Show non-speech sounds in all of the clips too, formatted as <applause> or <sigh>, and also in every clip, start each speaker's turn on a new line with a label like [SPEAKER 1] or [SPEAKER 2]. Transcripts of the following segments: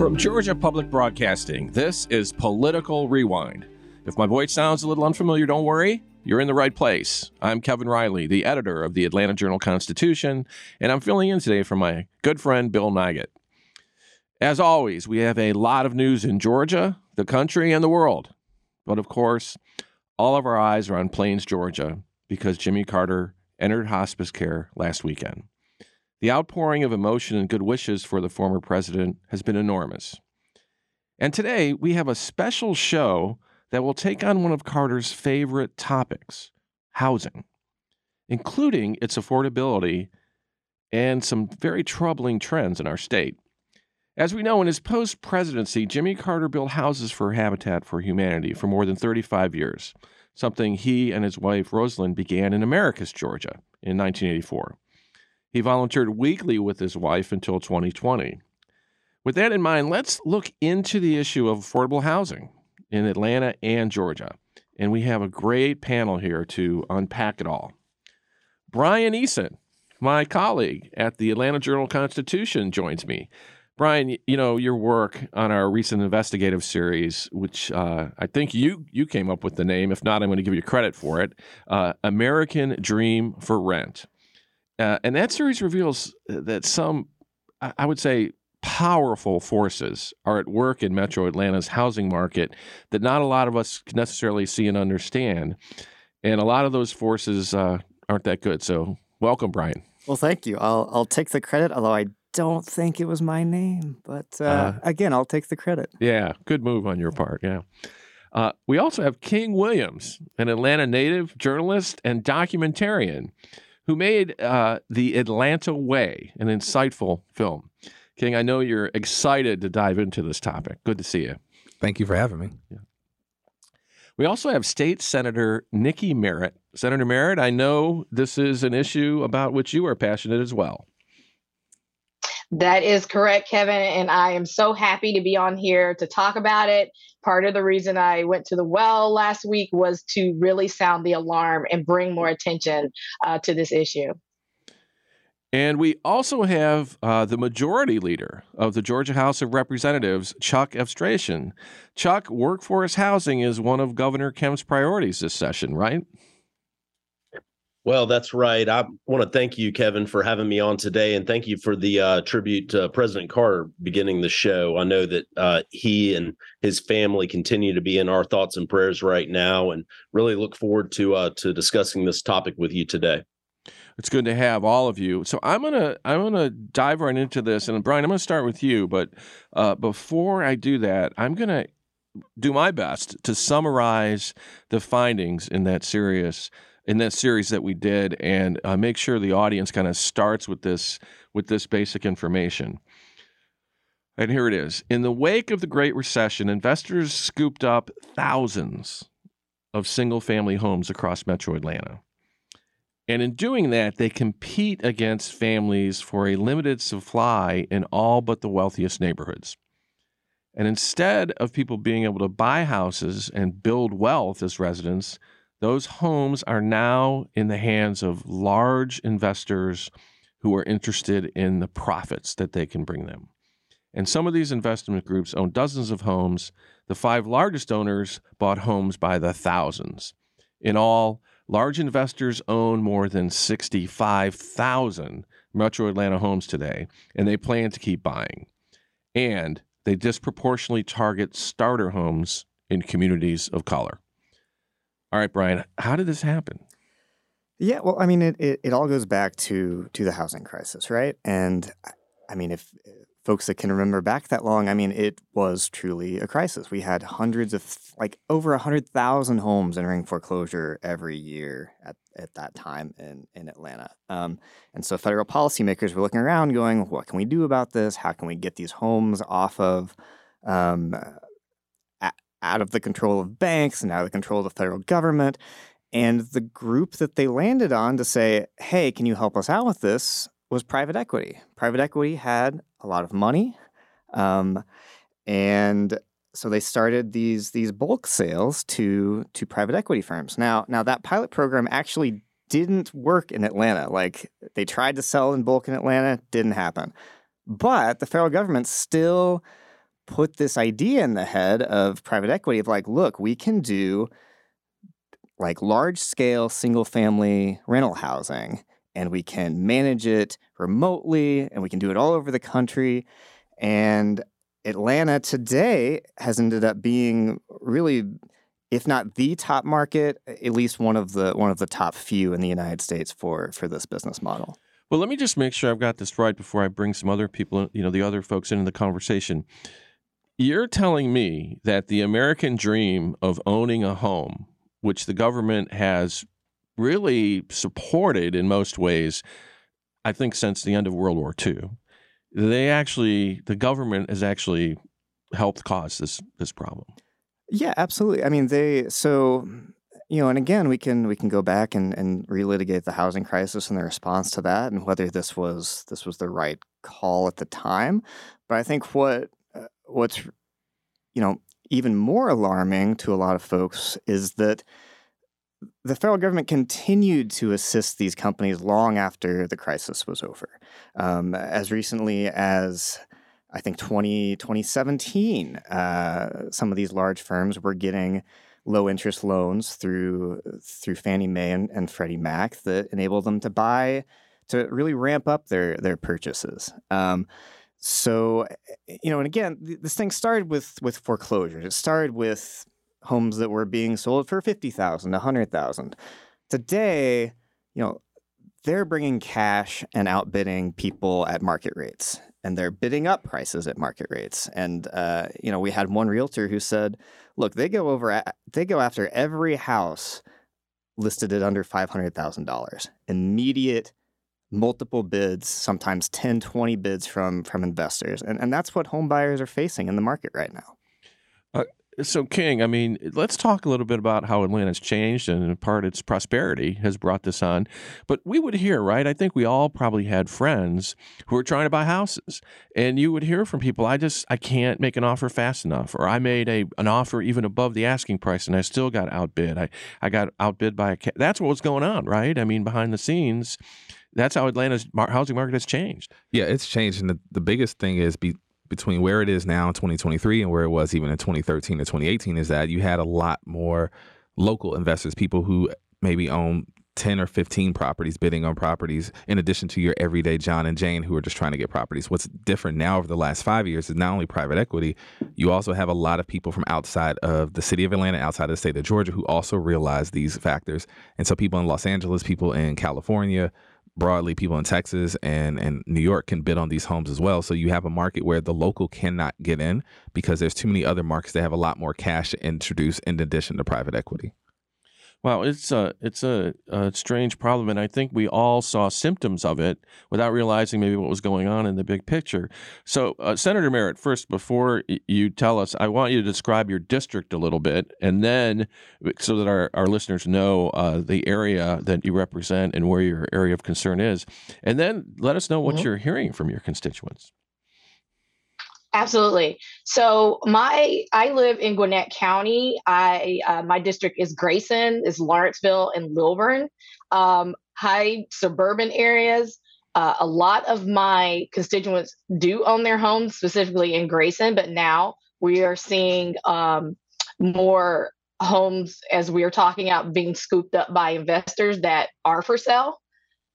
[SPEAKER 1] From Georgia Public Broadcasting, this is Political Rewind. If my voice sounds a little unfamiliar, don't worry. You're in the right place. I'm Kevin Riley, the editor of the Atlanta Journal Constitution, and I'm filling in today for my good friend Bill Nigut. As always, we have a lot of news in Georgia, the country, and the world. But of course, all of our eyes are on Plains, Georgia, because Jimmy Carter entered hospice care last weekend. The outpouring of emotion and good wishes for the former president has been enormous. And today we have a special show that will take on one of Carter's favorite topics housing, including its affordability and some very troubling trends in our state. As we know, in his post presidency, Jimmy Carter built houses for Habitat for Humanity for more than 35 years, something he and his wife Rosalynn began in Americus, Georgia in 1984. He volunteered weekly with his wife until 2020. With that in mind, let's look into the issue of affordable housing in Atlanta and Georgia. And we have a great panel here to unpack it all. Brian Eason, my colleague at the Atlanta Journal Constitution, joins me. Brian, you know your work on our recent investigative series, which uh, I think you you came up with the name. If not, I'm going to give you credit for it. Uh, American Dream for Rent. Uh, and that series reveals that some, I would say, powerful forces are at work in Metro Atlanta's housing market that not a lot of us necessarily see and understand. And a lot of those forces uh, aren't that good. So, welcome, Brian.
[SPEAKER 2] Well, thank you. I'll I'll take the credit, although I don't think it was my name. But uh, uh, again, I'll take the credit.
[SPEAKER 1] Yeah, good move on your part. Yeah. Uh, we also have King Williams, an Atlanta native, journalist, and documentarian who made uh, The Atlanta Way, an insightful film. King, I know you're excited to dive into this topic. Good to see you.
[SPEAKER 3] Thank you for having me. Yeah.
[SPEAKER 1] We also have State Senator Nikki Merritt. Senator Merritt, I know this is an issue about which you are passionate as well.
[SPEAKER 4] That is correct, Kevin. And I am so happy to be on here to talk about it. Part of the reason I went to the well last week was to really sound the alarm and bring more attention uh, to this issue.
[SPEAKER 1] And we also have uh, the majority leader of the Georgia House of Representatives, Chuck Efstration. Chuck, workforce housing is one of Governor Kemp's priorities this session, right?
[SPEAKER 5] Well, that's right. I want to thank you, Kevin, for having me on today, and thank you for the uh, tribute to President Carter beginning the show. I know that uh, he and his family continue to be in our thoughts and prayers right now, and really look forward to uh, to discussing this topic with you today.
[SPEAKER 1] It's good to have all of you. So I'm gonna I'm gonna dive right into this, and Brian, I'm gonna start with you. But uh, before I do that, I'm gonna do my best to summarize the findings in that serious in that series that we did and uh, make sure the audience kind of starts with this with this basic information. And here it is. In the wake of the Great Recession, investors scooped up thousands of single family homes across metro Atlanta. And in doing that, they compete against families for a limited supply in all but the wealthiest neighborhoods. And instead of people being able to buy houses and build wealth as residents, those homes are now in the hands of large investors who are interested in the profits that they can bring them. And some of these investment groups own dozens of homes. The five largest owners bought homes by the thousands. In all, large investors own more than 65,000 Metro Atlanta homes today, and they plan to keep buying. And they disproportionately target starter homes in communities of color. All right, Brian, how did this happen?
[SPEAKER 2] Yeah, well, I mean, it, it, it all goes back to to the housing crisis, right? And I mean, if folks that can remember back that long, I mean, it was truly a crisis. We had hundreds of, like, over 100,000 homes entering foreclosure every year at, at that time in, in Atlanta. Um, and so federal policymakers were looking around going, what can we do about this? How can we get these homes off of um, out of the control of banks and out of the control of the federal government. And the group that they landed on to say, hey, can you help us out with this was private equity. Private equity had a lot of money. Um, and so they started these these bulk sales to to private equity firms. Now now that pilot program actually didn't work in Atlanta. Like they tried to sell in bulk in Atlanta, didn't happen. But the federal government still put this idea in the head of private equity of like, look, we can do like large scale single family rental housing and we can manage it remotely and we can do it all over the country. And Atlanta today has ended up being really if not the top market, at least one of the one of the top few in the United States for for this business model.
[SPEAKER 1] Well, let me just make sure I've got this right before I bring some other people, you know, the other folks into the conversation. You're telling me that the American dream of owning a home, which the government has really supported in most ways, I think since the end of World War II, they actually the government has actually helped cause this this problem.
[SPEAKER 2] Yeah, absolutely. I mean, they so you know, and again, we can we can go back and, and relitigate the housing crisis and the response to that, and whether this was this was the right call at the time. But I think what what's you know even more alarming to a lot of folks is that the federal government continued to assist these companies long after the crisis was over. Um, as recently as I think 20, 2017, uh, some of these large firms were getting low interest loans through through Fannie Mae and, and Freddie Mac that enabled them to buy to really ramp up their their purchases. Um, so you know, and again, this thing started with with foreclosures. It started with homes that were being sold for fifty thousand, a hundred thousand. Today, you know, they're bringing cash and outbidding people at market rates and they're bidding up prices at market rates. And uh, you know, we had one realtor who said, "Look, they go over, they go after every house listed at under five hundred thousand dollars. Immediate, multiple bids, sometimes 10, 20 bids from from investors, and and that's what home buyers are facing in the market right now."
[SPEAKER 1] Uh, so, King, I mean, let's talk a little bit about how Atlanta's changed and in part its prosperity has brought this on. But we would hear, right? I think we all probably had friends who were trying to buy houses. And you would hear from people, I just, I can't make an offer fast enough. Or I made a an offer even above the asking price and I still got outbid. I, I got outbid by a, that's what was going on, right? I mean, behind the scenes, that's how Atlanta's housing market has changed.
[SPEAKER 3] Yeah, it's changed. And the, the biggest thing is be, between where it is now in 2023 and where it was even in 2013 to 2018 is that you had a lot more local investors, people who maybe own 10 or 15 properties bidding on properties in addition to your everyday John and Jane who are just trying to get properties. What's different now over the last five years is not only private equity, you also have a lot of people from outside of the city of Atlanta, outside of the state of Georgia, who also realize these factors. And so people in Los Angeles, people in California, broadly people in Texas and, and New York can bid on these homes as well. So you have a market where the local cannot get in because there's too many other markets that have a lot more cash to introduce in addition to private equity.
[SPEAKER 1] Well, it's a it's a, a, strange problem, and I think we all saw symptoms of it without realizing maybe what was going on in the big picture. So, uh, Senator Merritt, first, before you tell us, I want you to describe your district a little bit, and then so that our, our listeners know uh, the area that you represent and where your area of concern is, and then let us know what mm-hmm. you're hearing from your constituents.
[SPEAKER 4] Absolutely. So my I live in Gwinnett County. I uh, my district is Grayson, is Lawrenceville, and Lilburn. Um, high suburban areas. Uh, a lot of my constituents do own their homes, specifically in Grayson, but now we are seeing um, more homes, as we are talking about, being scooped up by investors that are for sale.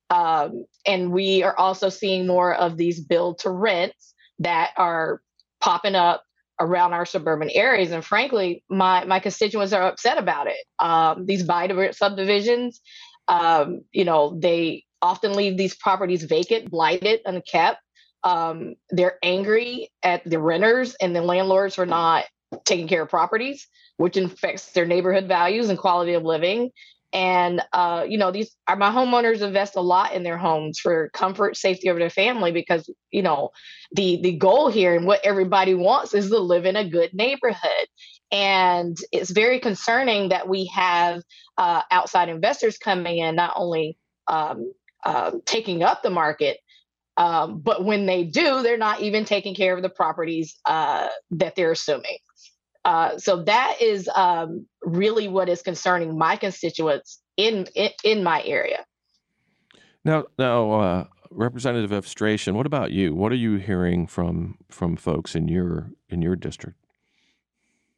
[SPEAKER 4] Um, and we are also seeing more of these build to rents that are popping up around our suburban areas. And frankly, my my constituents are upset about it. Um, these buy subdivisions, um, you know, they often leave these properties vacant, blighted, unkept. Um, they're angry at the renters and the landlords for not taking care of properties, which affects their neighborhood values and quality of living. And uh, you know, these are my homeowners invest a lot in their homes for comfort, safety of their family because you know the the goal here and what everybody wants is to live in a good neighborhood. And it's very concerning that we have uh, outside investors coming in, not only um, uh, taking up the market, um, but when they do, they're not even taking care of the properties uh, that they're assuming. Uh, so that is um, really what is concerning my constituents in in, in my area.
[SPEAKER 1] Now, now, uh, Representative Efstration, what about you? What are you hearing from from folks in your in your district?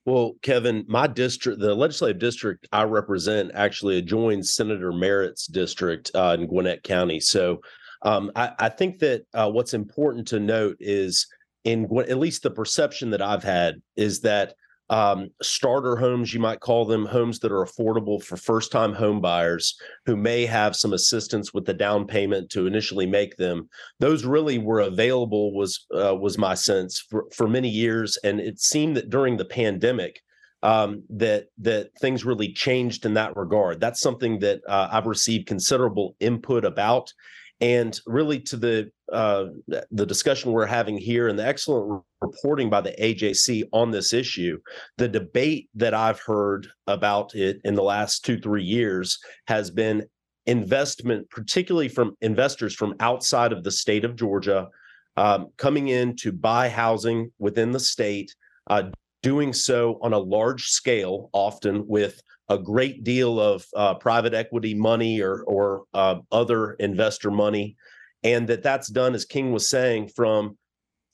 [SPEAKER 5] Well, Kevin, my district, the legislative district I represent, actually adjoins Senator Merritt's district uh, in Gwinnett County. So, um, I, I, think that uh, what's important to note is, in at least the perception that I've had is that um, starter homes, you might call them homes that are affordable for first time home buyers who may have some assistance with the down payment to initially make them. Those really were available was uh, was my sense for, for many years, and it seemed that during the pandemic um, that that things really changed in that regard. That's something that uh, I've received considerable input about, and really to the uh, the discussion we're having here and the excellent reporting by the AJC on this issue, the debate that I've heard about it in the last two three years has been investment, particularly from investors from outside of the state of Georgia, um, coming in to buy housing within the state, uh, doing so on a large scale, often with a great deal of uh, private equity money or or uh, other investor money, and that that's done, as King was saying, from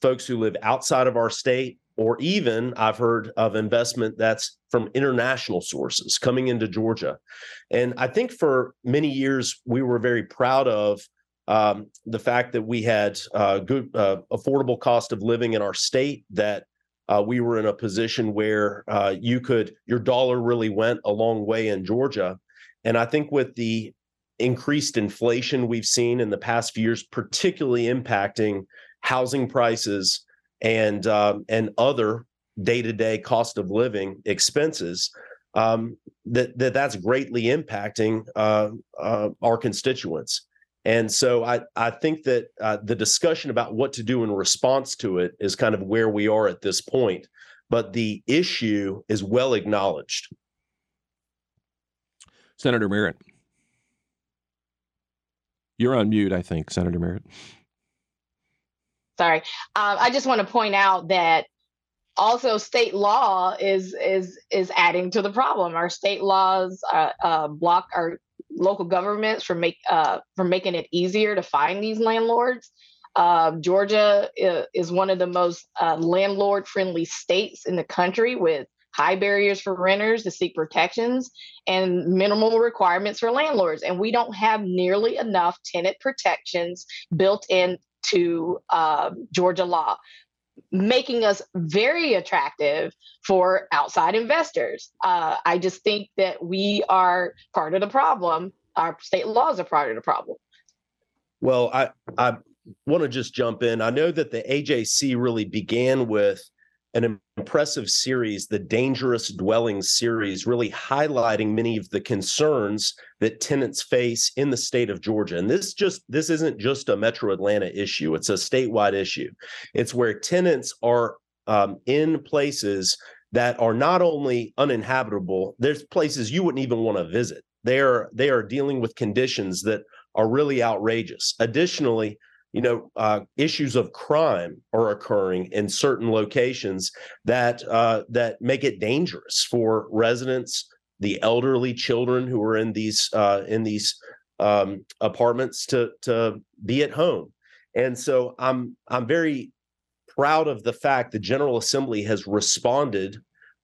[SPEAKER 5] folks who live outside of our state, or even I've heard of investment that's from international sources coming into Georgia, and I think for many years we were very proud of. Um, the fact that we had uh, good, uh, affordable cost of living in our state, that uh, we were in a position where uh, you could your dollar really went a long way in Georgia, and I think with the increased inflation we've seen in the past few years, particularly impacting housing prices and uh, and other day to day cost of living expenses, um, that that that's greatly impacting uh, uh, our constituents. And so I, I think that uh, the discussion about what to do in response to it is kind of where we are at this point. But the issue is well acknowledged.
[SPEAKER 1] Senator Merritt. You're on mute, I think, Senator Merritt.
[SPEAKER 4] Sorry. Um, I just want to point out that also state law is is is adding to the problem. Our state laws uh, uh, block our local governments for make uh, from making it easier to find these landlords. Uh, Georgia is one of the most uh, landlord friendly states in the country with high barriers for renters to seek protections and minimal requirements for landlords. And we don't have nearly enough tenant protections built into uh, Georgia law making us very attractive for outside investors. Uh, I just think that we are part of the problem. Our state laws are part of the problem.
[SPEAKER 5] Well, I I want to just jump in. I know that the AJC really began with an impressive series, the Dangerous Dwellings series, really highlighting many of the concerns that tenants face in the state of Georgia. And this just this isn't just a Metro Atlanta issue; it's a statewide issue. It's where tenants are um, in places that are not only uninhabitable. There's places you wouldn't even want to visit. They are they are dealing with conditions that are really outrageous. Additionally, you know, uh, issues of crime are occurring in certain locations that uh, that make it dangerous for residents, the elderly, children who are in these uh, in these um, apartments to to be at home. And so I'm I'm very proud of the fact the General Assembly has responded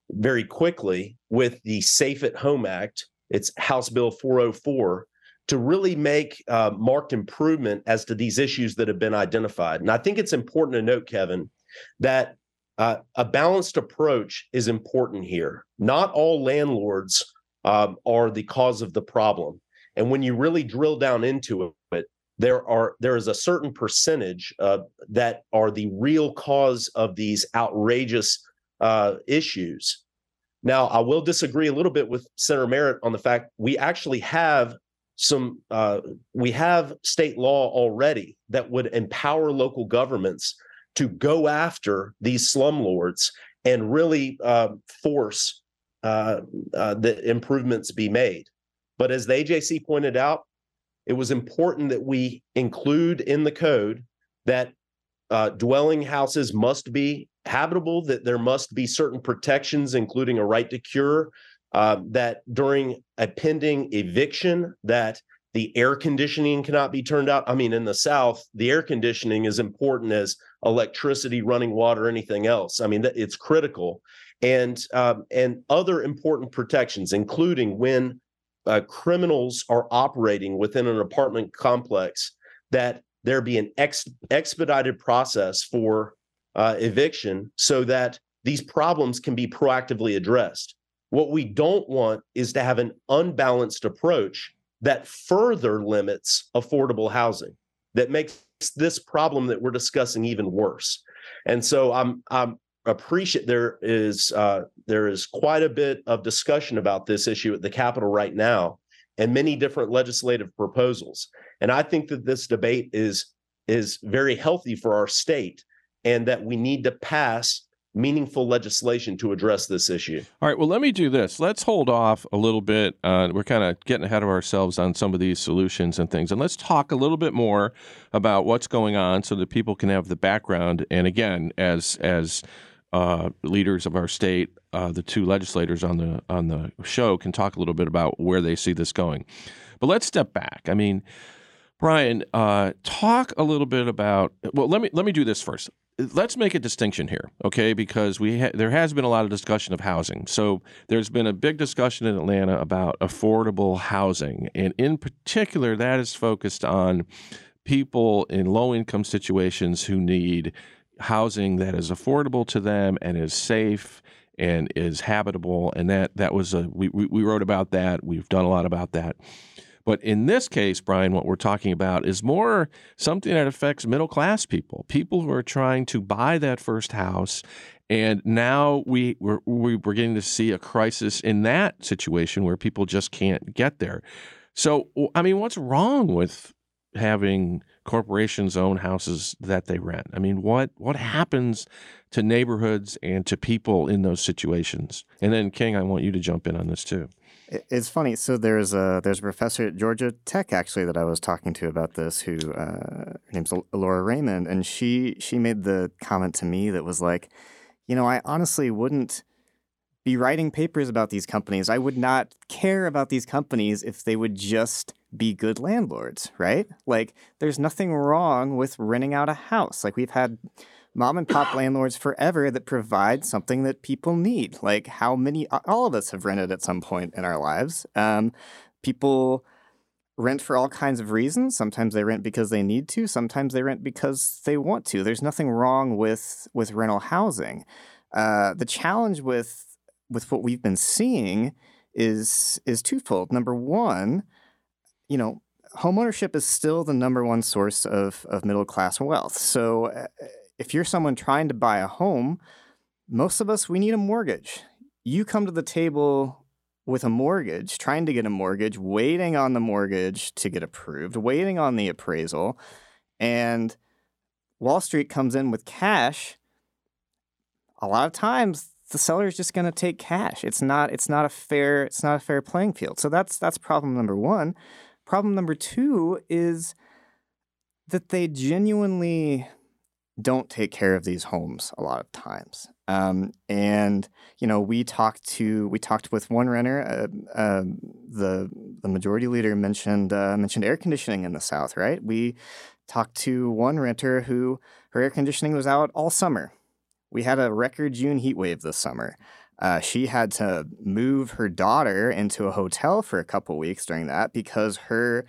[SPEAKER 5] very quickly with the Safe at Home Act. It's House Bill 404 to really make uh, marked improvement as to these issues that have been identified. And I think it's important to note, Kevin, that uh, a balanced approach is important here. Not all landlords um, are the cause of the problem, and when you really drill down into it, there are there is a certain percentage uh, that are the real cause of these outrageous uh, issues. Now, I will disagree a little bit with Senator Merritt on the fact we actually have some uh, we have state law already that would empower local governments to go after these slumlords and really uh, force uh, uh the improvements be made. But as the AJC pointed out, it was important that we include in the code that uh, dwelling houses must be habitable, that there must be certain protections, including a right to cure, uh, that during a pending eviction, that the air conditioning cannot be turned out. I mean, in the South, the air conditioning is important as electricity, running water, anything else. I mean, it's critical, and um, and other important protections, including when uh, criminals are operating within an apartment complex, that there be an ex- expedited process for uh, eviction so that these problems can be proactively addressed. What we don't want is to have an unbalanced approach that further limits affordable housing, that makes this problem that we're discussing even worse. And so I'm I'm appreciate there is uh, there is quite a bit of discussion about this issue at the Capitol right now, and many different legislative proposals. And I think that this debate is is very healthy for our state and that we need to pass meaningful legislation to address this issue.
[SPEAKER 1] All right, well, let me do this. Let's hold off a little bit. Uh, we're kind of getting ahead of ourselves on some of these solutions and things. And let's talk a little bit more about what's going on so that people can have the background. And again, as as uh, leaders of our state, uh, the two legislators on the on the show can talk a little bit about where they see this going. But let's step back. I mean, Brian, uh, talk a little bit about. Well, let me let me do this first let's make a distinction here, okay? Because we ha- there has been a lot of discussion of housing. So there's been a big discussion in Atlanta about affordable housing, and in particular, that is focused on people in low income situations who need housing that is affordable to them and is safe and is habitable. And that that was a we we wrote about that. We've done a lot about that. But in this case, Brian, what we're talking about is more something that affects middle class people, people who are trying to buy that first house. And now we, we're, we're beginning to see a crisis in that situation where people just can't get there. So, I mean, what's wrong with having corporations own houses that they rent? I mean, what what happens to neighborhoods and to people in those situations? And then, King, I want you to jump in on this too.
[SPEAKER 2] It's funny. So there's a there's a professor at Georgia Tech actually that I was talking to about this. Who uh, her name's Elora Raymond, and she she made the comment to me that was like, you know, I honestly wouldn't be writing papers about these companies. I would not care about these companies if they would just be good landlords, right? Like, there's nothing wrong with renting out a house. Like we've had mom and pop <coughs> landlords forever that provide something that people need. Like how many, all of us have rented at some point in our lives. Um, people rent for all kinds of reasons. Sometimes they rent because they need to. Sometimes they rent because they want to. There's nothing wrong with with rental housing. Uh, the challenge with with what we've been seeing is is twofold. Number one, you know, homeownership is still the number one source of of middle class wealth. So uh, if you're someone trying to buy a home, most of us, we need a mortgage. You come to the table with a mortgage, trying to get a mortgage, waiting on the mortgage to get approved, waiting on the appraisal, and Wall Street comes in with cash. A lot of times the seller is just going to take cash. It's not it's not a fair it's not a fair playing field. So that's that's problem number 1. Problem number 2 is that they genuinely don't take care of these homes a lot of times. Um, and you know, we talked to we talked with one renter. Uh, uh, the the majority leader mentioned uh, mentioned air conditioning in the South, right? We talked to one renter who her air conditioning was out all summer. We had a record June heat wave this summer. Uh, she had to move her daughter into a hotel for a couple weeks during that because her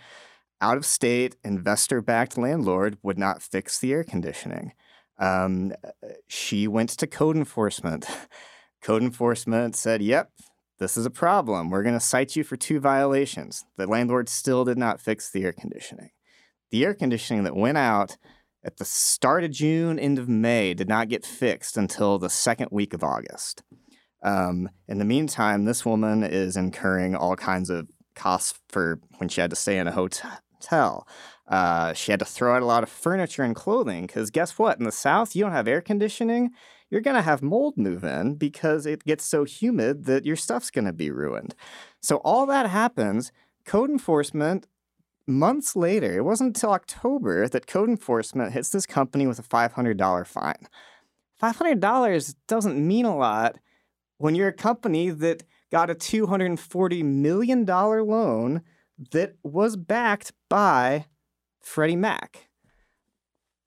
[SPEAKER 2] out of state investor backed landlord would not fix the air conditioning. Um, she went to code enforcement. code enforcement said, Yep, this is a problem. We're going to cite you for two violations. The landlord still did not fix the air conditioning. The air conditioning that went out at the start of June, end of May, did not get fixed until the second week of August. Um, in the meantime, this woman is incurring all kinds of costs for when she had to stay in a hotel. Uh, she had to throw out a lot of furniture and clothing because guess what? In the South, you don't have air conditioning. You're going to have mold move in because it gets so humid that your stuff's going to be ruined. So, all that happens. Code enforcement, months later, it wasn't until October that code enforcement hits this company with a $500 fine. $500 doesn't mean a lot when you're a company that got a $240 million loan that was backed by Freddie Mac.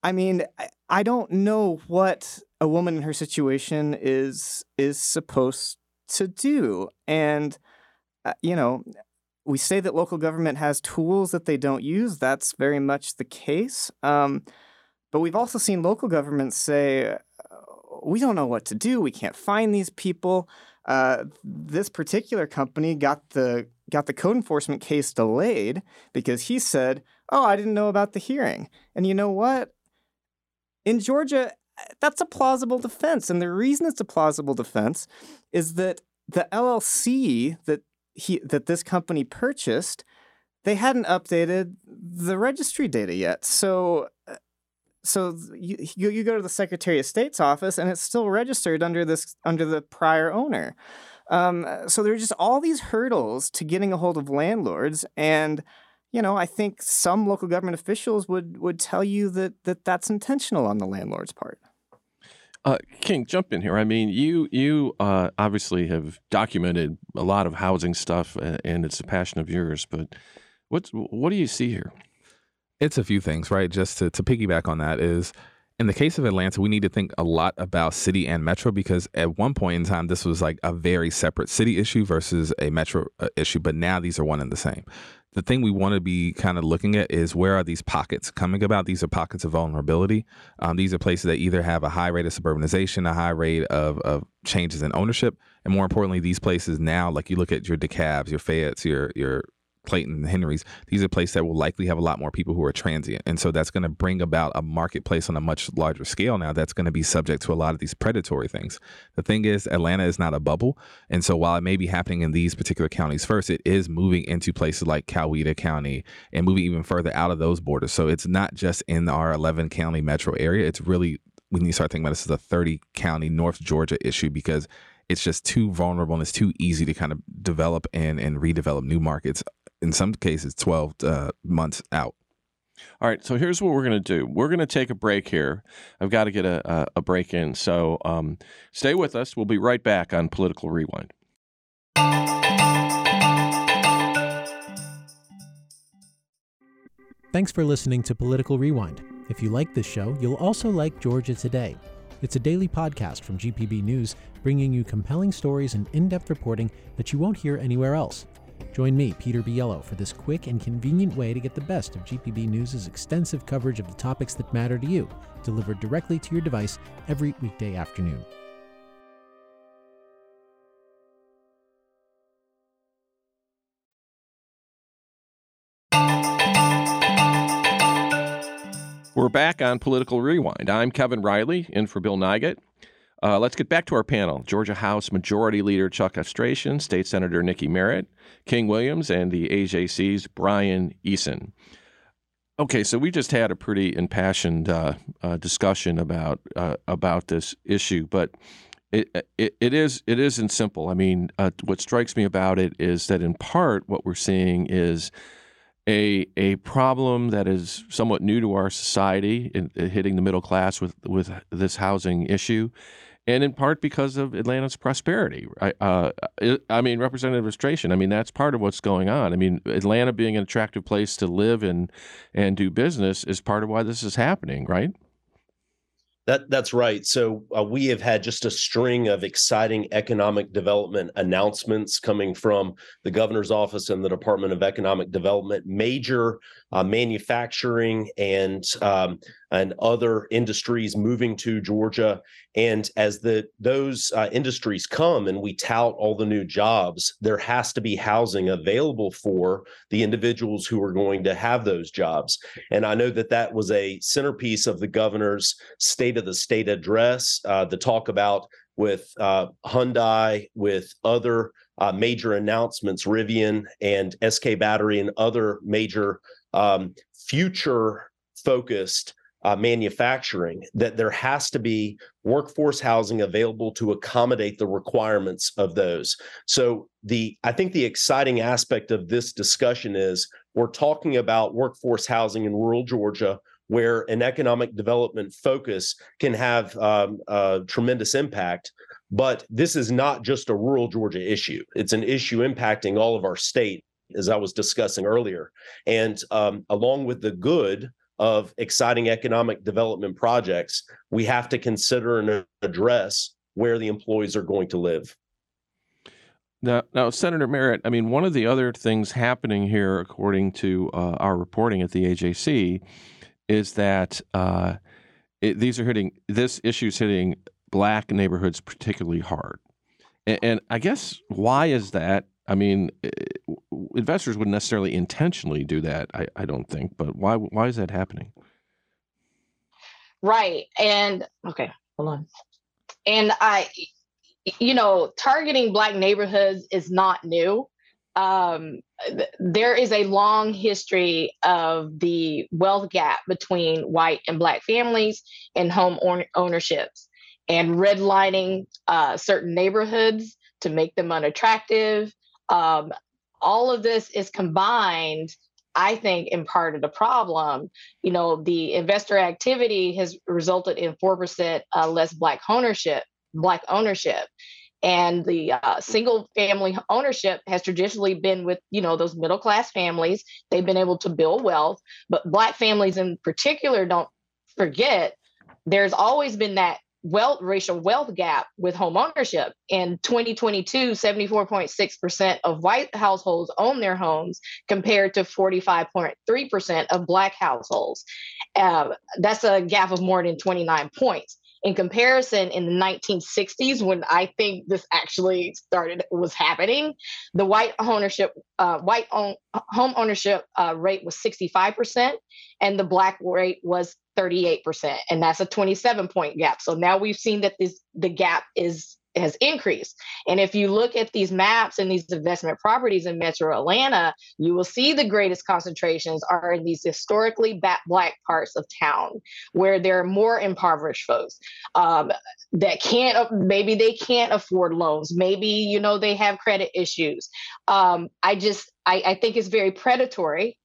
[SPEAKER 2] I mean, I don't know what a woman in her situation is is supposed to do, and uh, you know, we say that local government has tools that they don't use. That's very much the case. Um, but we've also seen local governments say, we don't know what to do. We can't find these people. Uh, this particular company got the got the code enforcement case delayed because he said, "Oh, I didn't know about the hearing." And you know what? In Georgia, that's a plausible defense, and the reason it's a plausible defense is that the LLC that he that this company purchased, they hadn't updated the registry data yet. So uh, so you, you, go to the Secretary of State's office and it's still registered under this under the prior owner. Um, so there are just all these hurdles to getting a hold of landlords, and you know I think some local government officials would would tell you that that that's intentional on the landlord's part.
[SPEAKER 1] Uh, King, jump in here. I mean, you you uh, obviously have documented a lot of housing stuff, and it's a passion of yours. But what's what do you see here?
[SPEAKER 3] It's a few things, right? Just to, to piggyback on that is in the case of Atlanta, we need to think a lot about city and metro because at one point in time, this was like a very separate city issue versus a metro uh, issue, but now these are one and the same. The thing we want to be kind of looking at is where are these pockets coming about? These are pockets of vulnerability. Um, these are places that either have a high rate of suburbanization, a high rate of, of changes in ownership, and more importantly, these places now, like you look at your DeKalbs, your Fayettes, your your Clayton and Henry's, these are places that will likely have a lot more people who are transient. And so that's going to bring about a marketplace on a much larger scale now that's going to be subject to a lot of these predatory things. The thing is, Atlanta is not a bubble. And so while it may be happening in these particular counties first, it is moving into places like Coweta County and moving even further out of those borders. So it's not just in our 11 county metro area. It's really, when you start thinking about this, is a 30 county North Georgia issue because it's just too vulnerable and it's too easy to kind of develop and, and redevelop new markets in some cases 12 uh, months out.
[SPEAKER 1] All right, so here's what we're going to do. We're going to take a break here. I've got to get a, a, a break in. So um, stay with us. We'll be right back on Political Rewind.
[SPEAKER 6] Thanks for listening to Political Rewind. If you like this show, you'll also like Georgia Today. It's a daily podcast from GPB News, bringing you compelling stories and in depth reporting that you won't hear anywhere else. Join me, Peter Biello, for this quick and convenient way to get the best of GPB News' extensive coverage of the topics that matter to you, delivered directly to your device every weekday afternoon.
[SPEAKER 1] We're back on Political Rewind. I'm Kevin Riley, in for Bill Nigut. Uh, let's get back to our panel. Georgia House Majority Leader Chuck Efstration, State Senator Nikki Merritt, King Williams, and the AJC's Brian Eason. Okay, so we just had a pretty impassioned uh, uh, discussion about uh, about this issue, but it, it, it is it isn't simple. I mean, uh, what strikes me about it is that in part what we're seeing is a a problem that is somewhat new to our society, in, in hitting the middle class with with this housing issue, and in part because of Atlanta's prosperity. Uh, I mean, Representative Efstration. I mean, that's part of what's going on. I mean, Atlanta being an attractive place to live and and do business is part of why this is happening, right?
[SPEAKER 5] That that's right. So uh, we have had just a string of exciting economic development announcements coming from the governor's office and the Department of Economic Development. Major uh, manufacturing and um, and other industries moving to Georgia. And as the those uh, industries come and we tout all the new jobs, there has to be housing available for the individuals who are going to have those jobs. And I know that that was a centerpiece of the governor's State of the State address, uh, the talk about with uh, Hyundai, with other uh, major announcements, Rivian and SK Battery, and other major um, future focused uh, manufacturing, that there has to be workforce housing available to accommodate the requirements of those. So the I think the exciting aspect of this discussion is we're talking about workforce housing in rural Georgia where an economic development focus can have um, a tremendous impact. But this is not just a rural Georgia issue. It's an issue impacting all of our state, as I was discussing earlier. And um, along with the good of exciting economic development projects, we have to consider and address where the employees are going to live.
[SPEAKER 1] Now, now, Senator Merritt, I mean, one of the other things happening here, according to uh, our reporting at the AJC, is that uh, it, these are hitting this issue is hitting black neighborhoods particularly hard, and, and I guess why is that? I mean, investors wouldn't necessarily intentionally do that. I, I don't think, but why why is that happening?
[SPEAKER 4] Right, and okay, hold on, and I, you know, targeting black neighborhoods is not new um, th- there is a long history of the wealth gap between white and black families and home own- ownerships and redlining uh, certain neighborhoods to make them unattractive. Um, all of this is combined, I think, in part of the problem. You know, the investor activity has resulted in 4% uh, less black ownership, black ownership and the uh, single family ownership has traditionally been with you know those middle class families they've been able to build wealth but black families in particular don't forget there's always been that wealth racial wealth gap with home ownership. In 2022 74.6% of white households own their homes compared to 45.3% of black households. Uh, that's a gap of more than 29 points. In comparison, in the 1960s, when I think this actually started was happening, the white ownership, uh, white own, home ownership uh, rate was 65%, and the black rate was 38%, and that's a 27 point gap. So now we've seen that this the gap is has increased. And if you look at these maps and these investment properties in Metro Atlanta, you will see the greatest concentrations are in these historically black parts of town where there are more impoverished folks um, that can't, maybe they can't afford loans. Maybe, you know, they have credit issues. Um, I just, I, I think it's very predatory.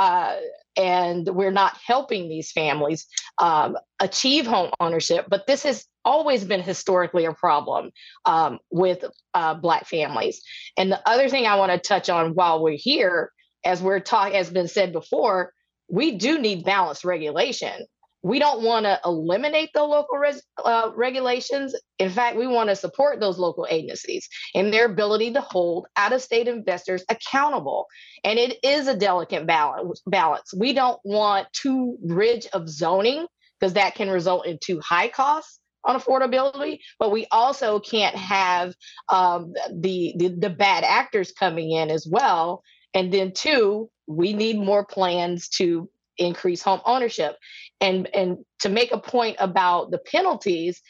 [SPEAKER 4] Uh, and we're not helping these families um, achieve home ownership. But this has always been historically a problem um, with uh, Black families. And the other thing I want to touch on while we're here, as we're talking, has been said before, we do need balanced regulation we don't want to eliminate the local res, uh, regulations. In fact, we want to support those local agencies in their ability to hold out of state investors accountable. And it is a delicate balance. balance. We don't want too rich of zoning because that can result in too high costs on affordability, but we also can't have um, the, the the bad actors coming in as well. And then two, we need more plans to increase home ownership and and to make a point about the penalties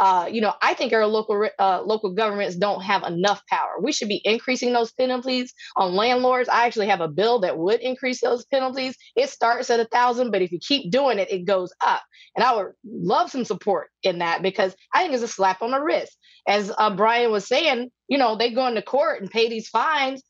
[SPEAKER 4] uh, you know, I think our local uh, local governments don't have enough power. We should be increasing those penalties on landlords. I actually have a bill that would increase those penalties. It starts at a thousand, but if you keep doing it, it goes up. And I would love some support in that because I think it's a slap on the wrist. As uh, Brian was saying, you know, they go into court and pay these fines.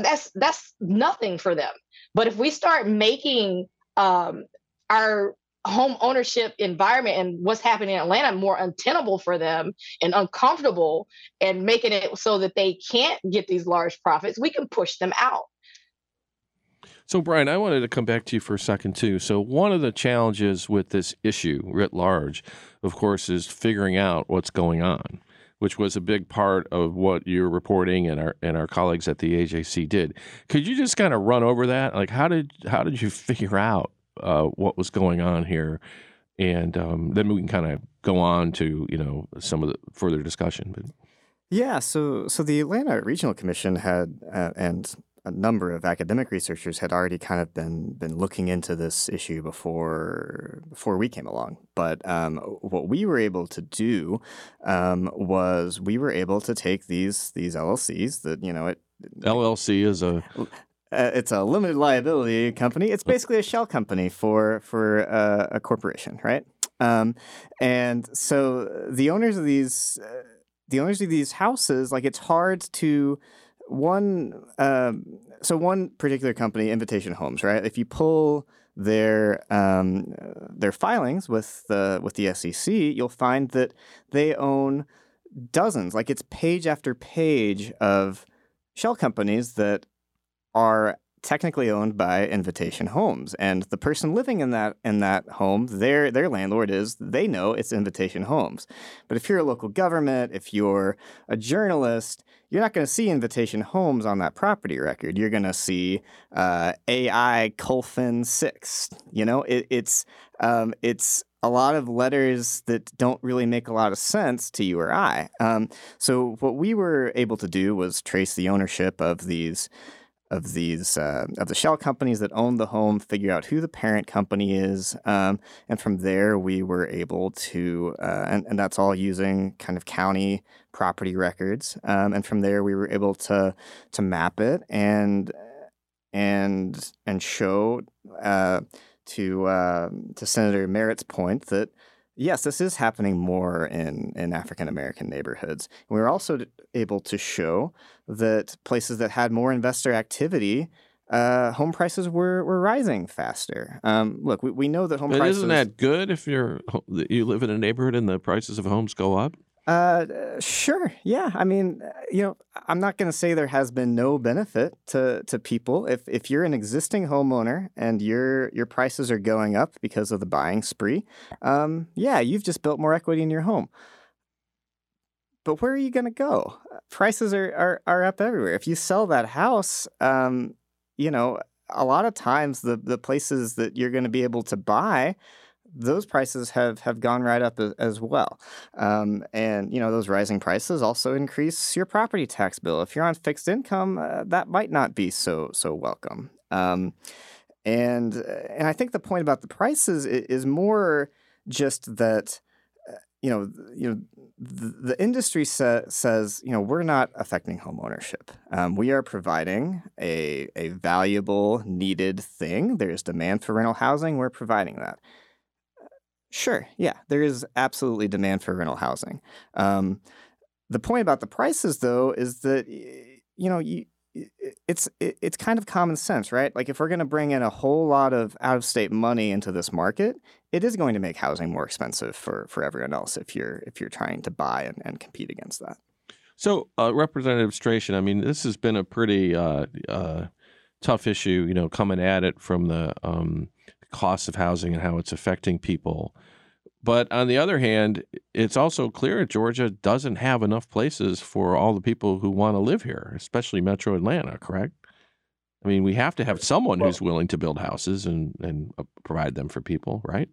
[SPEAKER 4] That's that's nothing for them. But if we start making um, our home ownership environment and what's happening in Atlanta more untenable for them and uncomfortable and making it so that they can't get these large profits, we can push them out.
[SPEAKER 1] So, Brian, I wanted to come back to you for a second, too. So, one of the challenges with this issue writ large, of course, is figuring out what's going on which was a big part of what you're reporting and our and our colleagues at the AJC did. Could you just kind of run over that? Like, how did how did you <laughs> figure out uh, what was going on here? And um, then we can kind of go on to you know some of the further discussion. But
[SPEAKER 2] yeah, so so the Atlanta Regional Commission had uh, and a number of academic researchers had already kind of been been looking into this issue before before we came along. But um, what we were able to do um, was we were able to take these these LLCs that you know it
[SPEAKER 1] LLC is a
[SPEAKER 2] uh, it's a limited liability company. It's basically a shell company for for uh, a corporation, right? Um, and so the owners of these uh, the owners of these houses, like it's hard to one. Um, so one particular company, Invitation Homes, right? If you pull their um, their filings with the with the SEC, you'll find that they own dozens, like it's page after page of shell companies that are technically owned by Invitation Homes, and the person living in that in that home, their their landlord is they know it's Invitation Homes. But if you're a local government, if you're a journalist, you're not going to see Invitation Homes on that property record. You're going to see uh, AI Colfin Six. You know, it, it's um, it's a lot of letters that don't really make a lot of sense to you or I. Um, so what we were able to do was trace the ownership of these of these uh, of the shell companies that own the home, figure out who the parent company is, um, and from there we were able to, uh, and, and that's all using kind of county property records, um, and from there we were able to to map it and and and show uh, to uh, to Senator Merritt's point that yes, this is happening more in, in African American neighborhoods. We were also able to show that places that had more investor activity, uh, home prices were, were rising faster. Um, look, we, we know that home
[SPEAKER 1] but
[SPEAKER 2] prices.
[SPEAKER 1] Isn't that good if you're you live in a neighborhood and the prices of homes go up?
[SPEAKER 2] Uh, sure. Yeah. I mean, uh, you know, I'm not going to say there has been no benefit to to people. If if you're an existing homeowner and your your prices are going up because of the buying spree, um, yeah, you've just built more equity in your home. But where are you going to go? Prices are, are are up everywhere. If you sell that house, um, you know, a lot of times the the places that you're going to be able to buy those prices have have gone right up as, well. Um, and you know those rising prices also increase your property tax bill. If you're on fixed income, uh, that might not be so so welcome. Um, and and I think the point about the prices is, more just that uh, you know you know the, the industry sa- says you know we're not affecting home ownership. Um, we are providing a a valuable needed thing. There's demand for rental housing. We're providing that. Sure, yeah, there is absolutely demand for rental housing. Um, the point about the prices, though, is that you know you, it's it's kind of common sense, right? Like if we're going to bring in a whole lot of out of state money into this market, it is going to make housing more expensive for for everyone else if you're if you're trying to buy and, and compete against that.
[SPEAKER 1] So, uh, Representative Efstration, I mean, this has been a pretty uh, uh, tough issue, you know, coming at it from the um, cost of housing and how it's affecting people. But on the other hand, it's also clear Georgia doesn't have enough places for all the people who want to live here, especially Metro Atlanta, correct? I mean, we have to have someone well, who's willing to build houses and, and uh, provide them for people, right?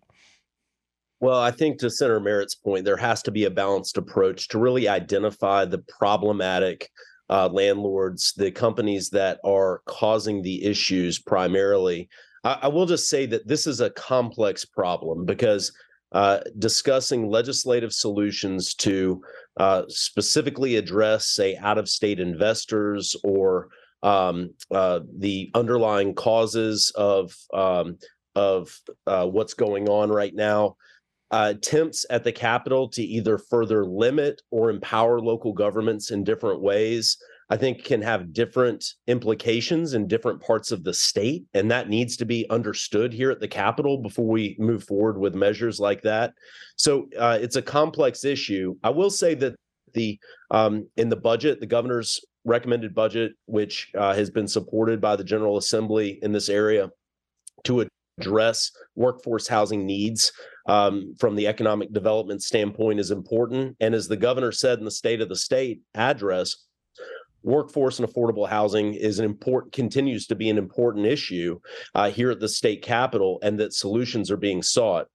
[SPEAKER 5] Well, I think to Senator Merritt's point, there has to be a balanced approach to really identify the problematic uh, landlords, the companies that are causing the issues primarily, I, I will just say that this is a complex problem because uh, discussing legislative solutions to uh, specifically address, say, out of state investors or um, uh, the underlying causes of um, of uh, what's going on right now. Uh, attempts at the Capitol to either further limit or empower local governments in different ways I think can have different implications in different parts of the state. And that needs to be understood here at the Capitol before we move forward with measures like that. So uh, it's a complex issue. I will say that the um, in the budget, the governor's recommended budget, which uh, has been supported by the General Assembly in this area to address workforce housing needs um, from the economic development standpoint is important. And as the governor said in the State of the State address, workforce and affordable housing is an important continues to be an important issue uh, here at the state capitol and that solutions are being sought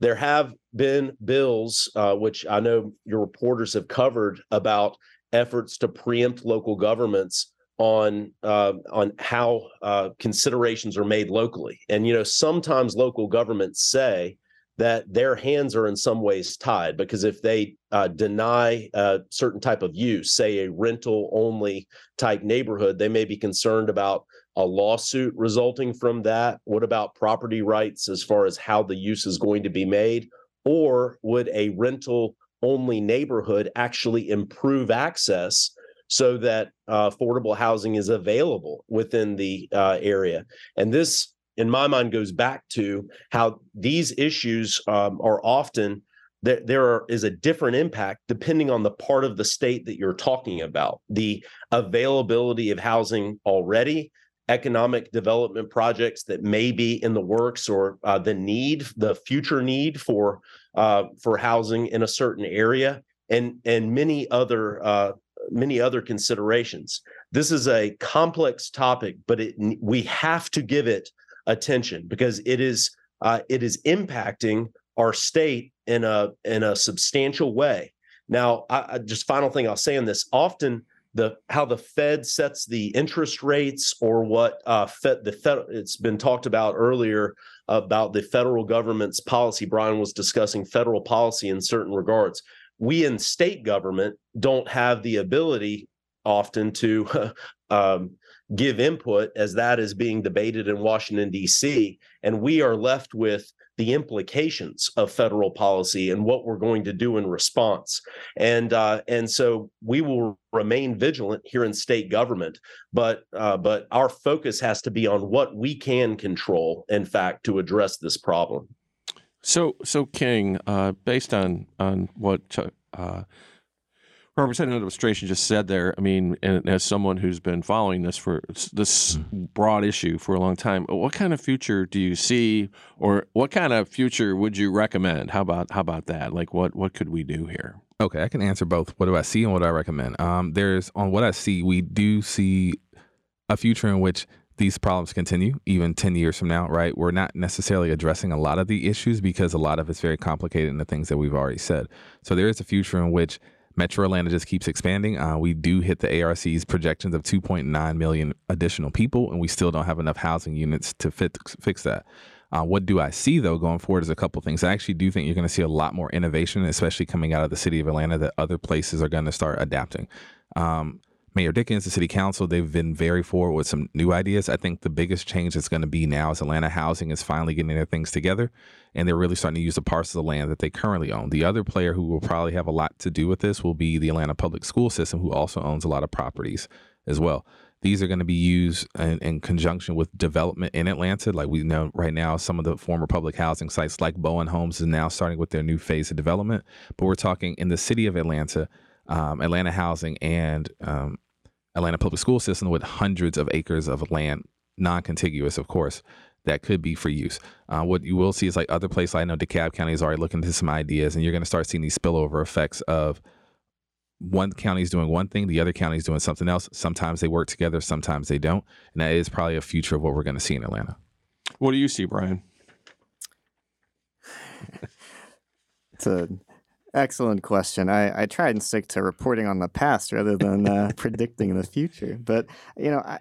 [SPEAKER 5] there have been bills uh, which i know your reporters have covered about efforts to preempt local governments on uh, on how uh, considerations are made locally. And you know, sometimes local governments say that their hands are in some ways tied because if they uh, deny a certain type of use, say a rental only type neighborhood, they may be concerned about a lawsuit resulting from that. What about property rights as far as how the use is going to be made? Or would a rental only neighborhood actually improve access so that uh, affordable housing is available within the uh, area? And this in my mind goes back to how these issues um, are often there, there are, is a different impact depending on the part of the state that you're talking about. The availability of housing already economic development projects that may be in the works or uh, the need the future need for uh, for housing in a certain area and and many other uh, many other considerations. This is a complex topic but it we have to give it attention because it is uh, it is impacting our state in a in a substantial way. Now, I, I just final thing I'll say on this: often the how the Fed sets the interest rates or what uh, Fed, the Fed it's been talked about earlier about the federal government's policy. Brian was discussing federal policy in certain regards. We in state government don't have the ability often to <laughs> um, give input as that is being debated in Washington, D.C. And we are left with the implications of federal policy and what we're going to do in response. And uh, and so we will remain vigilant here in state government, but uh, but our focus has to be on what we can control. In fact, to address this problem.
[SPEAKER 1] So so King, uh, based on on what uh, Representative Efstration just said there, I mean, and as someone who's been following this for this mm-hmm. broad issue for a long time, what kind of future do you see, or what kind of future would you recommend? How about how about that? Like, what what could we do here?
[SPEAKER 3] Okay, I can answer both. What do I see and what do I recommend? Um, there's on what I see, we do see a future in which these problems continue even 10 years from now, right? We're not necessarily addressing a lot of the issues because a lot of it's very complicated in the things that we've already said. So there is a future in which Metro Atlanta just keeps expanding. Uh, we do hit the ARC's projections of 2.9 million additional people, and we still don't have enough housing units to fit, fix that. Uh, what do I see though going forward is a couple things. I actually do think you're going to see a lot more innovation, especially coming out of the city of Atlanta, that other places are going to start adapting. Um, Mayor Dickens, the city council, they've been very forward with some new ideas. I think the biggest change that's going to be now is Atlanta Housing is finally getting their things together and they're really starting to use the parcels of the land that they currently own. The other player who will probably have a lot to do with this will be the Atlanta Public School System, who also owns a lot of properties as well. These are going to be used in, in, conjunction with development in Atlanta. Like we know right now, some of the former public housing sites, like Bowen Homes, is now starting with their new phase of development. But we're talking in the city of Atlanta, um, Atlanta Housing, and um, Atlanta Public School System with hundreds of acres of land, non contiguous, of course, that could be for use. Uh, what you will see is like other places, I know DeKalb County is already looking into some ideas, and you're going to start seeing these spillover effects of one county is doing one thing, the other county is doing something else. Sometimes they work together, sometimes they don't. And that is probably a future of what we're going to see in Atlanta.
[SPEAKER 1] What do you see, Brian?
[SPEAKER 2] it's an excellent question. I, I try and stick to reporting on the past rather than uh, <laughs> predicting the future. But, you know, I,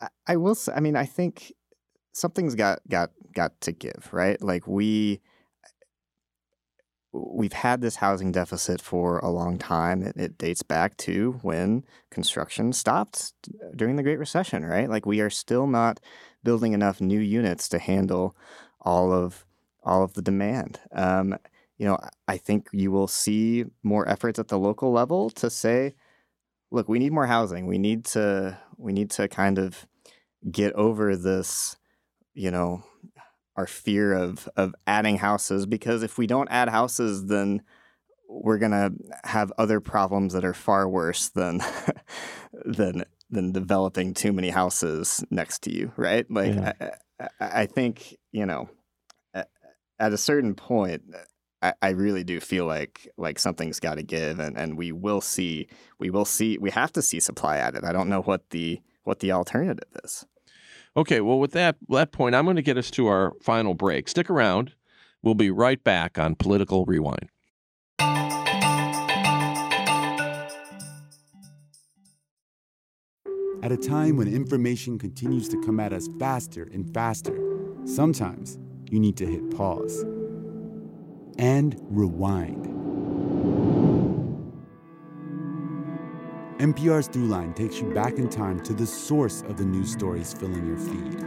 [SPEAKER 2] I, I will say, I mean, I think something's got got got to give, right? Like we we've had this housing deficit for a long time. It, it, dates back to when construction stopped during the Great Recession, right? Like we are still not building enough new units to handle all of all of the demand. Um, you know, I think you will see more efforts at the local level to say, look, we need more housing. We need to we need to kind of get over this you know, our fear of of adding houses because if we don't add houses, then we're gonna have other problems that are far worse than <laughs> than than developing too many houses next to you, right? Like yeah. I, I, think you know, at a certain point, I, I really do feel like like something's got to give, and and we will see we will see we have to see supply added. I don't know what the what the alternative is.
[SPEAKER 1] Okay, well, with that that point, I'm going to get us to our final break. Stick around. We'll be right back on Political Rewind.
[SPEAKER 7] At a time when information continues to come at us faster and faster, sometimes you need to hit pause and rewind. NPR's Throughline takes you back in time to the source of the news stories filling your feed.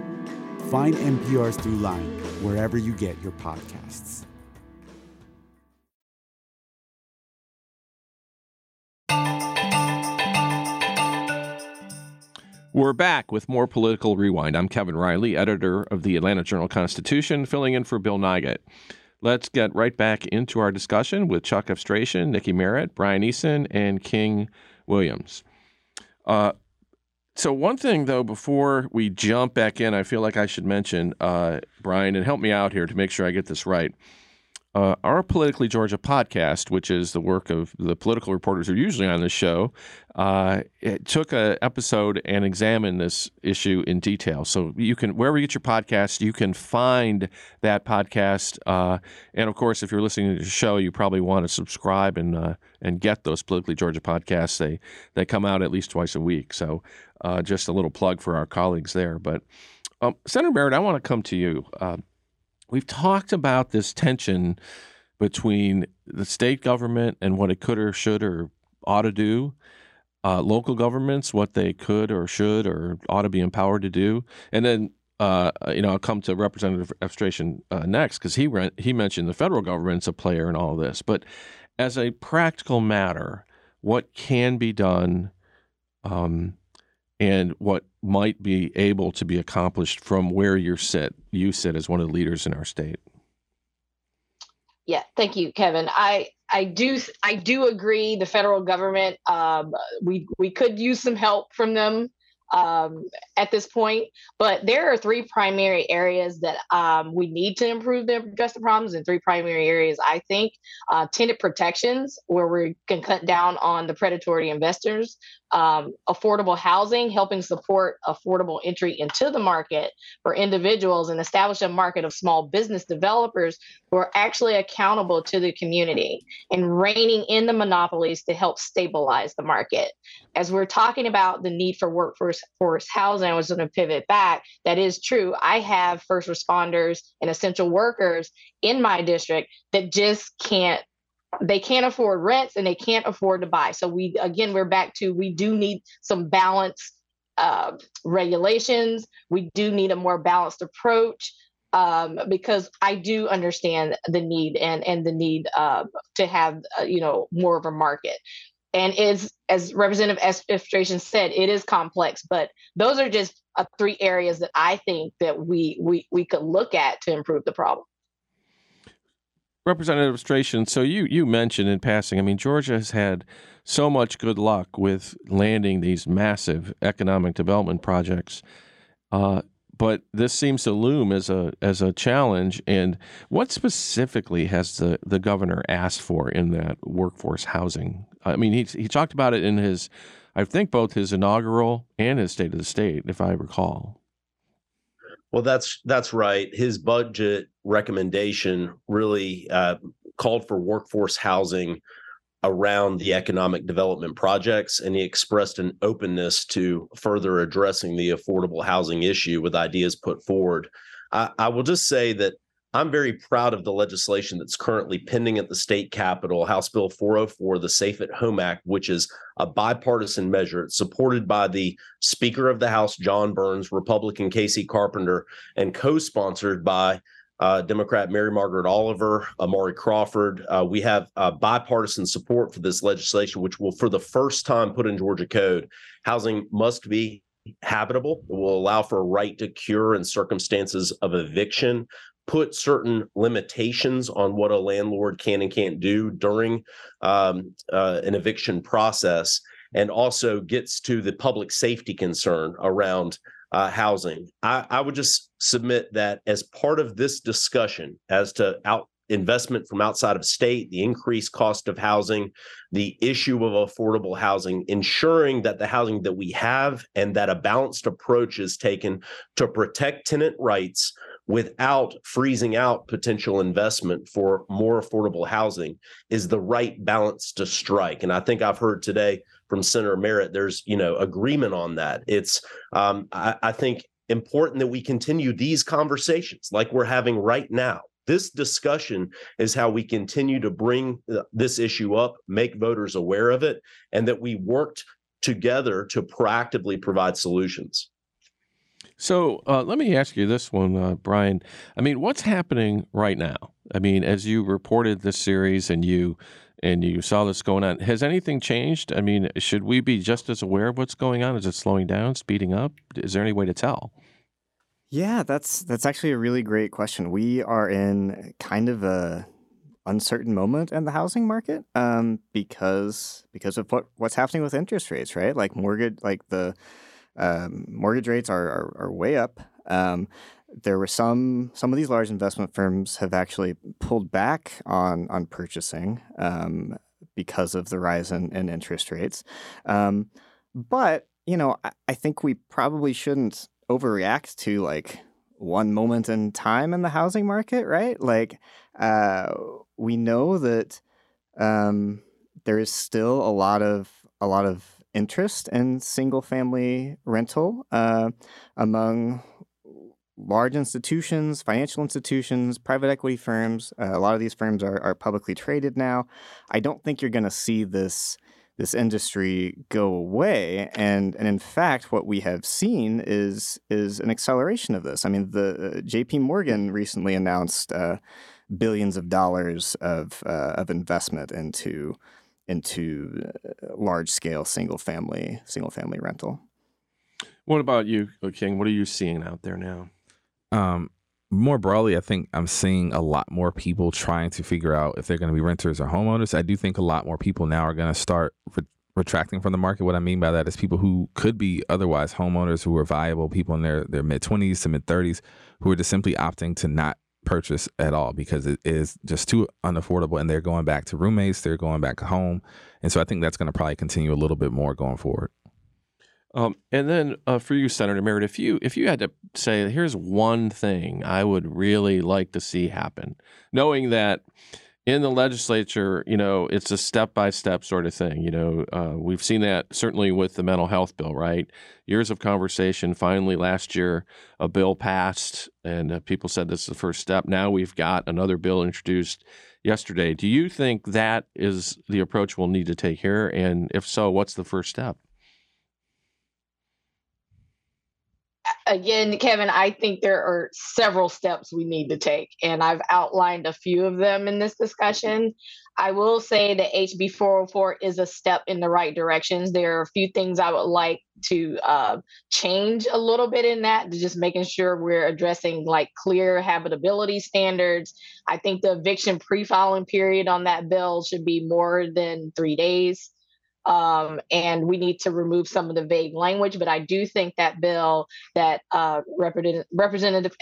[SPEAKER 7] Find NPR's Throughline wherever you get your podcasts.
[SPEAKER 1] We're back with more Political Rewind. I'm Kevin Riley, editor of the Atlanta Journal Constitution, filling in for Bill Nigut. Let's get right back into our discussion with Chuck Efstration, Nikki Merritt, Brian Eason, and King Williams. Uh, so one thing though, before we jump back in, I feel like I should mention, uh, Brian, and help me out here to make sure I get this right. Uh, our Politically Georgia podcast, which is the work of the political reporters who are usually on the show, uh, it took an episode and examined this issue in detail. So you can, wherever you get your podcast, you can find that podcast. Uh, and of course, if you're listening to the show, you probably want to subscribe and uh, and get those Politically Georgia podcasts. They they come out at least twice a week. So uh, just a little plug for our colleagues there. But um, Senator Merritt, I want to come to you. We've talked about this tension between the state government and what it could or should or ought to do, uh, local governments, what they could or should or ought to be empowered to do, and then. Uh, you know, I'll come to Representative Efstration uh, next because he re- he mentioned the federal government's a player in all this. But as a practical matter, what can be done, um, and what might be able to be accomplished from where you're set, you sit as one of the leaders in our state
[SPEAKER 4] yeah thank you kevin i i do i do agree the federal government um, we we could use some help from them um, at this point. But there are three primary areas that um, we need to improve to address the problems. And three primary areas, I think, uh, tenant protections, where we can cut down on the predatory investors, um, affordable housing, helping support affordable entry into the market for individuals and establish a market of small business developers who are actually accountable to the community and reining in the monopolies to help stabilize the market. As we're talking about the need for workforce force housing, I was going to pivot back. That is true. I have first responders and essential workers in my district that just can't they can't afford rents and they can't afford to buy. So we again we're back to we do need some balanced uh, regulations. We do need a more balanced approach um, because I do understand the need and and the need uh, to have uh, you know more of a market. And is as Representative Efstration said, it is complex, but those are just uh, three areas that I think that we we we could look at to improve the problem.
[SPEAKER 1] Representative Efstration, so you you mentioned in passing, I mean, Georgia has had so much good luck with landing these massive economic development projects, uh, but this seems to loom as a as a challenge. And what specifically has the the governor asked for in that workforce housing? I mean, he he talked about it in his, I think, both his inaugural and his State of the State, if I recall.
[SPEAKER 5] Well, that's that's right. His budget recommendation really uh, called for workforce housing around the economic development projects, and he expressed an openness to further addressing the affordable housing issue with ideas put forward. I, I will just say that I'm very proud of the legislation that's currently pending at the state capitol, House Bill 404, the Safe at Home Act, which is a bipartisan measure. It's supported by the Speaker of the House, Jon Burns, Republican Kasey Carpenter, and co sponsored by uh, Democrat Mary Margaret Oliver, Omari Crawford. Uh, we have uh, bipartisan support for this legislation, which will, for the first time, put in Georgia code. Housing must be habitable. It will allow for a right to cure in circumstances of eviction put certain limitations on what a landlord can and can't do during um, uh, an eviction process, and also gets to the public safety concern around uh, housing. I, I, would just submit that as part of this discussion as to out investment from outside of state, the increased cost of housing, the issue of affordable housing, ensuring that the housing that we have and that a balanced approach is taken to protect tenant rights without freezing out potential investment for more affordable housing is the right balance to strike. And I think I've heard today from Senator Merritt, there's you know agreement on that. It's um, I, I think important that we continue these conversations like we're having right now. This discussion is how we continue to bring this issue up, make voters aware of it, and that we worked together to proactively provide solutions.
[SPEAKER 1] So uh, let me ask you this one, uh, Brian. I mean, what's happening right now? I mean, as you reported this series and you and you saw this going on, has anything changed? I mean, should we be just as aware of what's going on? Is it slowing down, speeding up? Is there any way to tell?
[SPEAKER 2] Yeah, that's that's actually a really great question. We are in kind of a uncertain moment in the housing market um, because because of what what's happening with interest rates, right? Like mortgage, like the um, mortgage rates are, are, are way up. Um, there were some some of these large investment firms have actually pulled back on on purchasing um, because of the rise in, in interest rates. Um, but you know, I, I think we probably shouldn't overreact to like one moment in time in the housing market, right? Like, uh, we know that um, there is still a lot of a lot of interest in single family rental uh, among large institutions, financial institutions, private equity firms. Uh, a lot of these firms are, are publicly traded now. I don't think you're going to see this this industry go away. And and in fact, what we have seen is is an acceleration of this. I mean, the uh, J.P. Morgan recently announced uh, billions of dollars of uh, of investment into into uh, large scale single family single family rental.
[SPEAKER 1] What about you, King? What are you seeing out there now?
[SPEAKER 3] Um, more broadly, I think I'm seeing a lot more people trying to figure out if they're going to be renters or homeowners. I do think a lot more people now are going to start re- retracting from the market. What I mean by that is people who could be otherwise homeowners who are viable, people in their, their mid 20s to mid 30s who are just simply opting to not purchase at all because it is just too unaffordable and they're going back to roommates, they're going back home. And so I think that's going to probably continue a little bit more going forward.
[SPEAKER 1] Um, and then uh, for you, Senator Merritt, if you if you had to say, here's one thing I would really like to see happen, knowing that in the legislature, you know, it's a step by step sort of thing. You know, uh, we've seen that certainly with the mental health bill, right? Years of conversation. Finally, last year, a bill passed, and uh, people said this is the first step. Now we've got another bill introduced yesterday. Do you think that is the approach we'll need to take here? And if so, what's the first step?
[SPEAKER 4] Again, Kevin, I think there are several steps we need to take, and I've outlined a few of them in this discussion. I will say that HB 404 is a step in the right directions. There are a few things I would like to uh, change a little bit in that, just making sure we're addressing like clear habitability standards. I think the eviction pre filing period on that bill should be more than three days. Um, and we need to remove some of the vague language. But I do think that bill that uh, Representative, Representative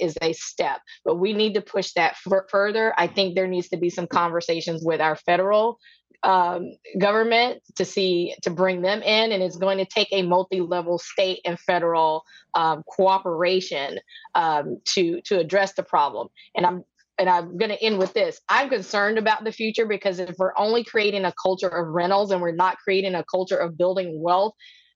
[SPEAKER 4] is a step, but we need to push that f- further. I think there needs to be some conversations with our federal um, government to see to bring them in, and it's going to take a multi-level state and federal um, cooperation um, to to address the problem. And I'm and I'm going to end with this. I'm concerned about the future because if we're only creating a culture of rentals and we're not creating a culture of building wealth,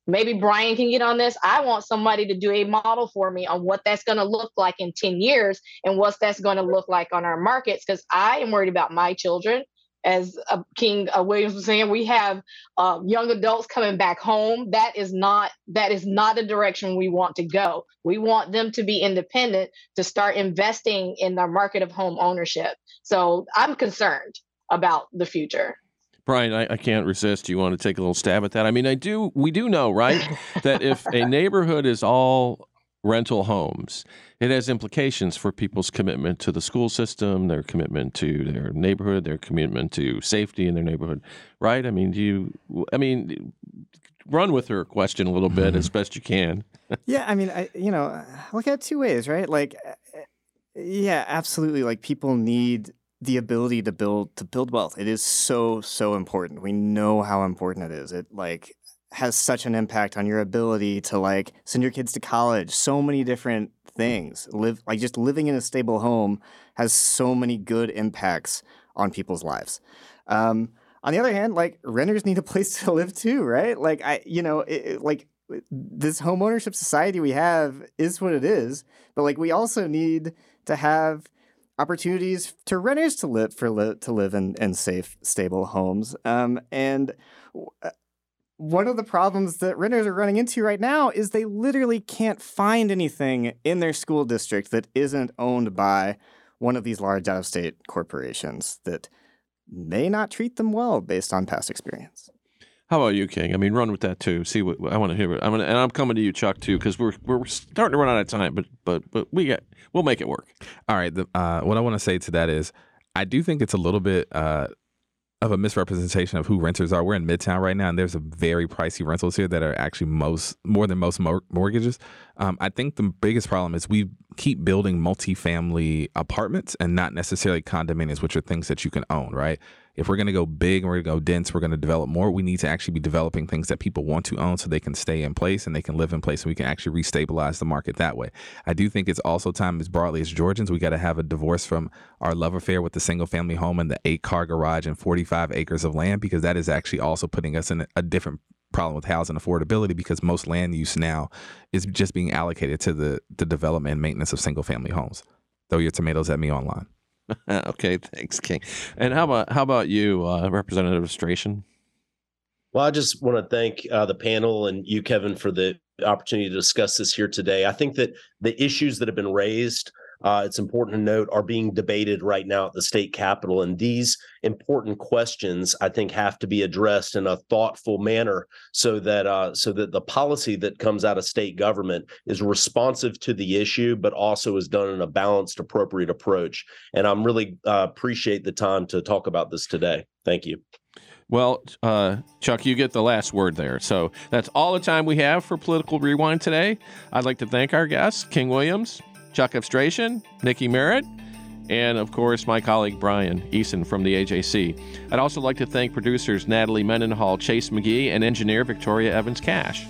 [SPEAKER 4] maybe Brian can get on this. I want somebody to do a model for me on what that's going to look like in 10 years and what that's going to look like on our markets because I am worried about my children as uh, King uh, Williams was saying, we have uh, young adults coming back home. That is not that is not the direction we want to go. We want them to be independent to start investing in the market of home ownership. So I'm concerned about the future.
[SPEAKER 1] Brian, I, I, can't resist. You want to take a little stab at that? I mean, I do. We do know, right, that if a <laughs> neighborhood is all rental homes, it has implications for people's commitment to the school system, their commitment to their neighborhood, their commitment to safety in their neighborhood, right? I mean, do you, I mean, run with her question a little bit mm-hmm. as best you can. <laughs>
[SPEAKER 2] yeah, I mean, I, you know, look at it two ways, right? Like, yeah, absolutely. Like, people need the ability to build to build wealth. It is so so important. We know how important it is. It like has such an impact on your ability to like send your kids to college. So many different things. Live like just living in a stable home has so many good impacts on people's lives. Um, on the other hand, like renters need a place <laughs> to live too, right? Like I, you know, it, it, like this home ownership society we have is what it is, but like we also need to have opportunities to renters to live for li- to live in, in safe, stable homes. Um, and uh, one of the problems that renters are running into right now is they literally can't find anything in their school district that isn't owned by one of these large out of state corporations that may not treat them well based on past experience.
[SPEAKER 1] How about you, King? I mean, run with that too. See what I want to hear. It. I'm gonna, and I'm coming to you, Chuck, too, because we're we're starting to run out of time. But but but we get we'll make it work.
[SPEAKER 3] All right. The, uh, what I want to say to that is, I do think it's a little bit uh, of a misrepresentation of who renters are. We're in Midtown right now, and there's a very pricey rentals here that are actually most more than most mor- mortgages. Um, I think the biggest problem is we keep building multifamily apartments and not necessarily condominiums, which are things that you can own, right? If we're going to go big and we're going to go dense, we're going to develop more. We need to actually be developing things that people want to own so they can stay in place and they can live in place and we can actually restabilize the market that way. I do think it's also time, as broadly as Georgians, we got to have a divorce from our love affair with the single family home and the eight car garage and 45 acres of land because that is actually also putting us in a different problem with housing affordability because most land use now is just being allocated to the, the development and maintenance of single family homes. Throw your tomatoes at me online. <laughs>
[SPEAKER 1] okay, thanks, King. And how about how about you, uh, Representative Efstration?
[SPEAKER 5] Well, I just want to thank uh, the panel and you, Kevin, for the opportunity to discuss this here today. I think that the issues that have been raised uh, it's important to note, are being debated right now at the state capitol. And these important questions, I think, have to be addressed in a thoughtful manner so that uh, so that the policy that comes out of state government is responsive to the issue, but also is done in a balanced, appropriate approach. And I'm really uh, appreciate the time to talk about this today. Thank you.
[SPEAKER 1] Well, uh, Chuck, you get the last word there. So that's all the time we have for Political Rewind today. I'd like to thank our guests, King Williams, Chuck Efstration, Nikki Merritt, and of course my colleague Brian Eason from the AJC. I'd also like to thank producers Natalie Mendenhall, Chase McGee, and engineer Victoria Evans Cash.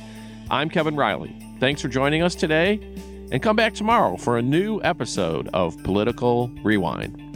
[SPEAKER 1] I'm Kevin Riley. Thanks for joining us today, and come back tomorrow for a new episode of Political Rewind.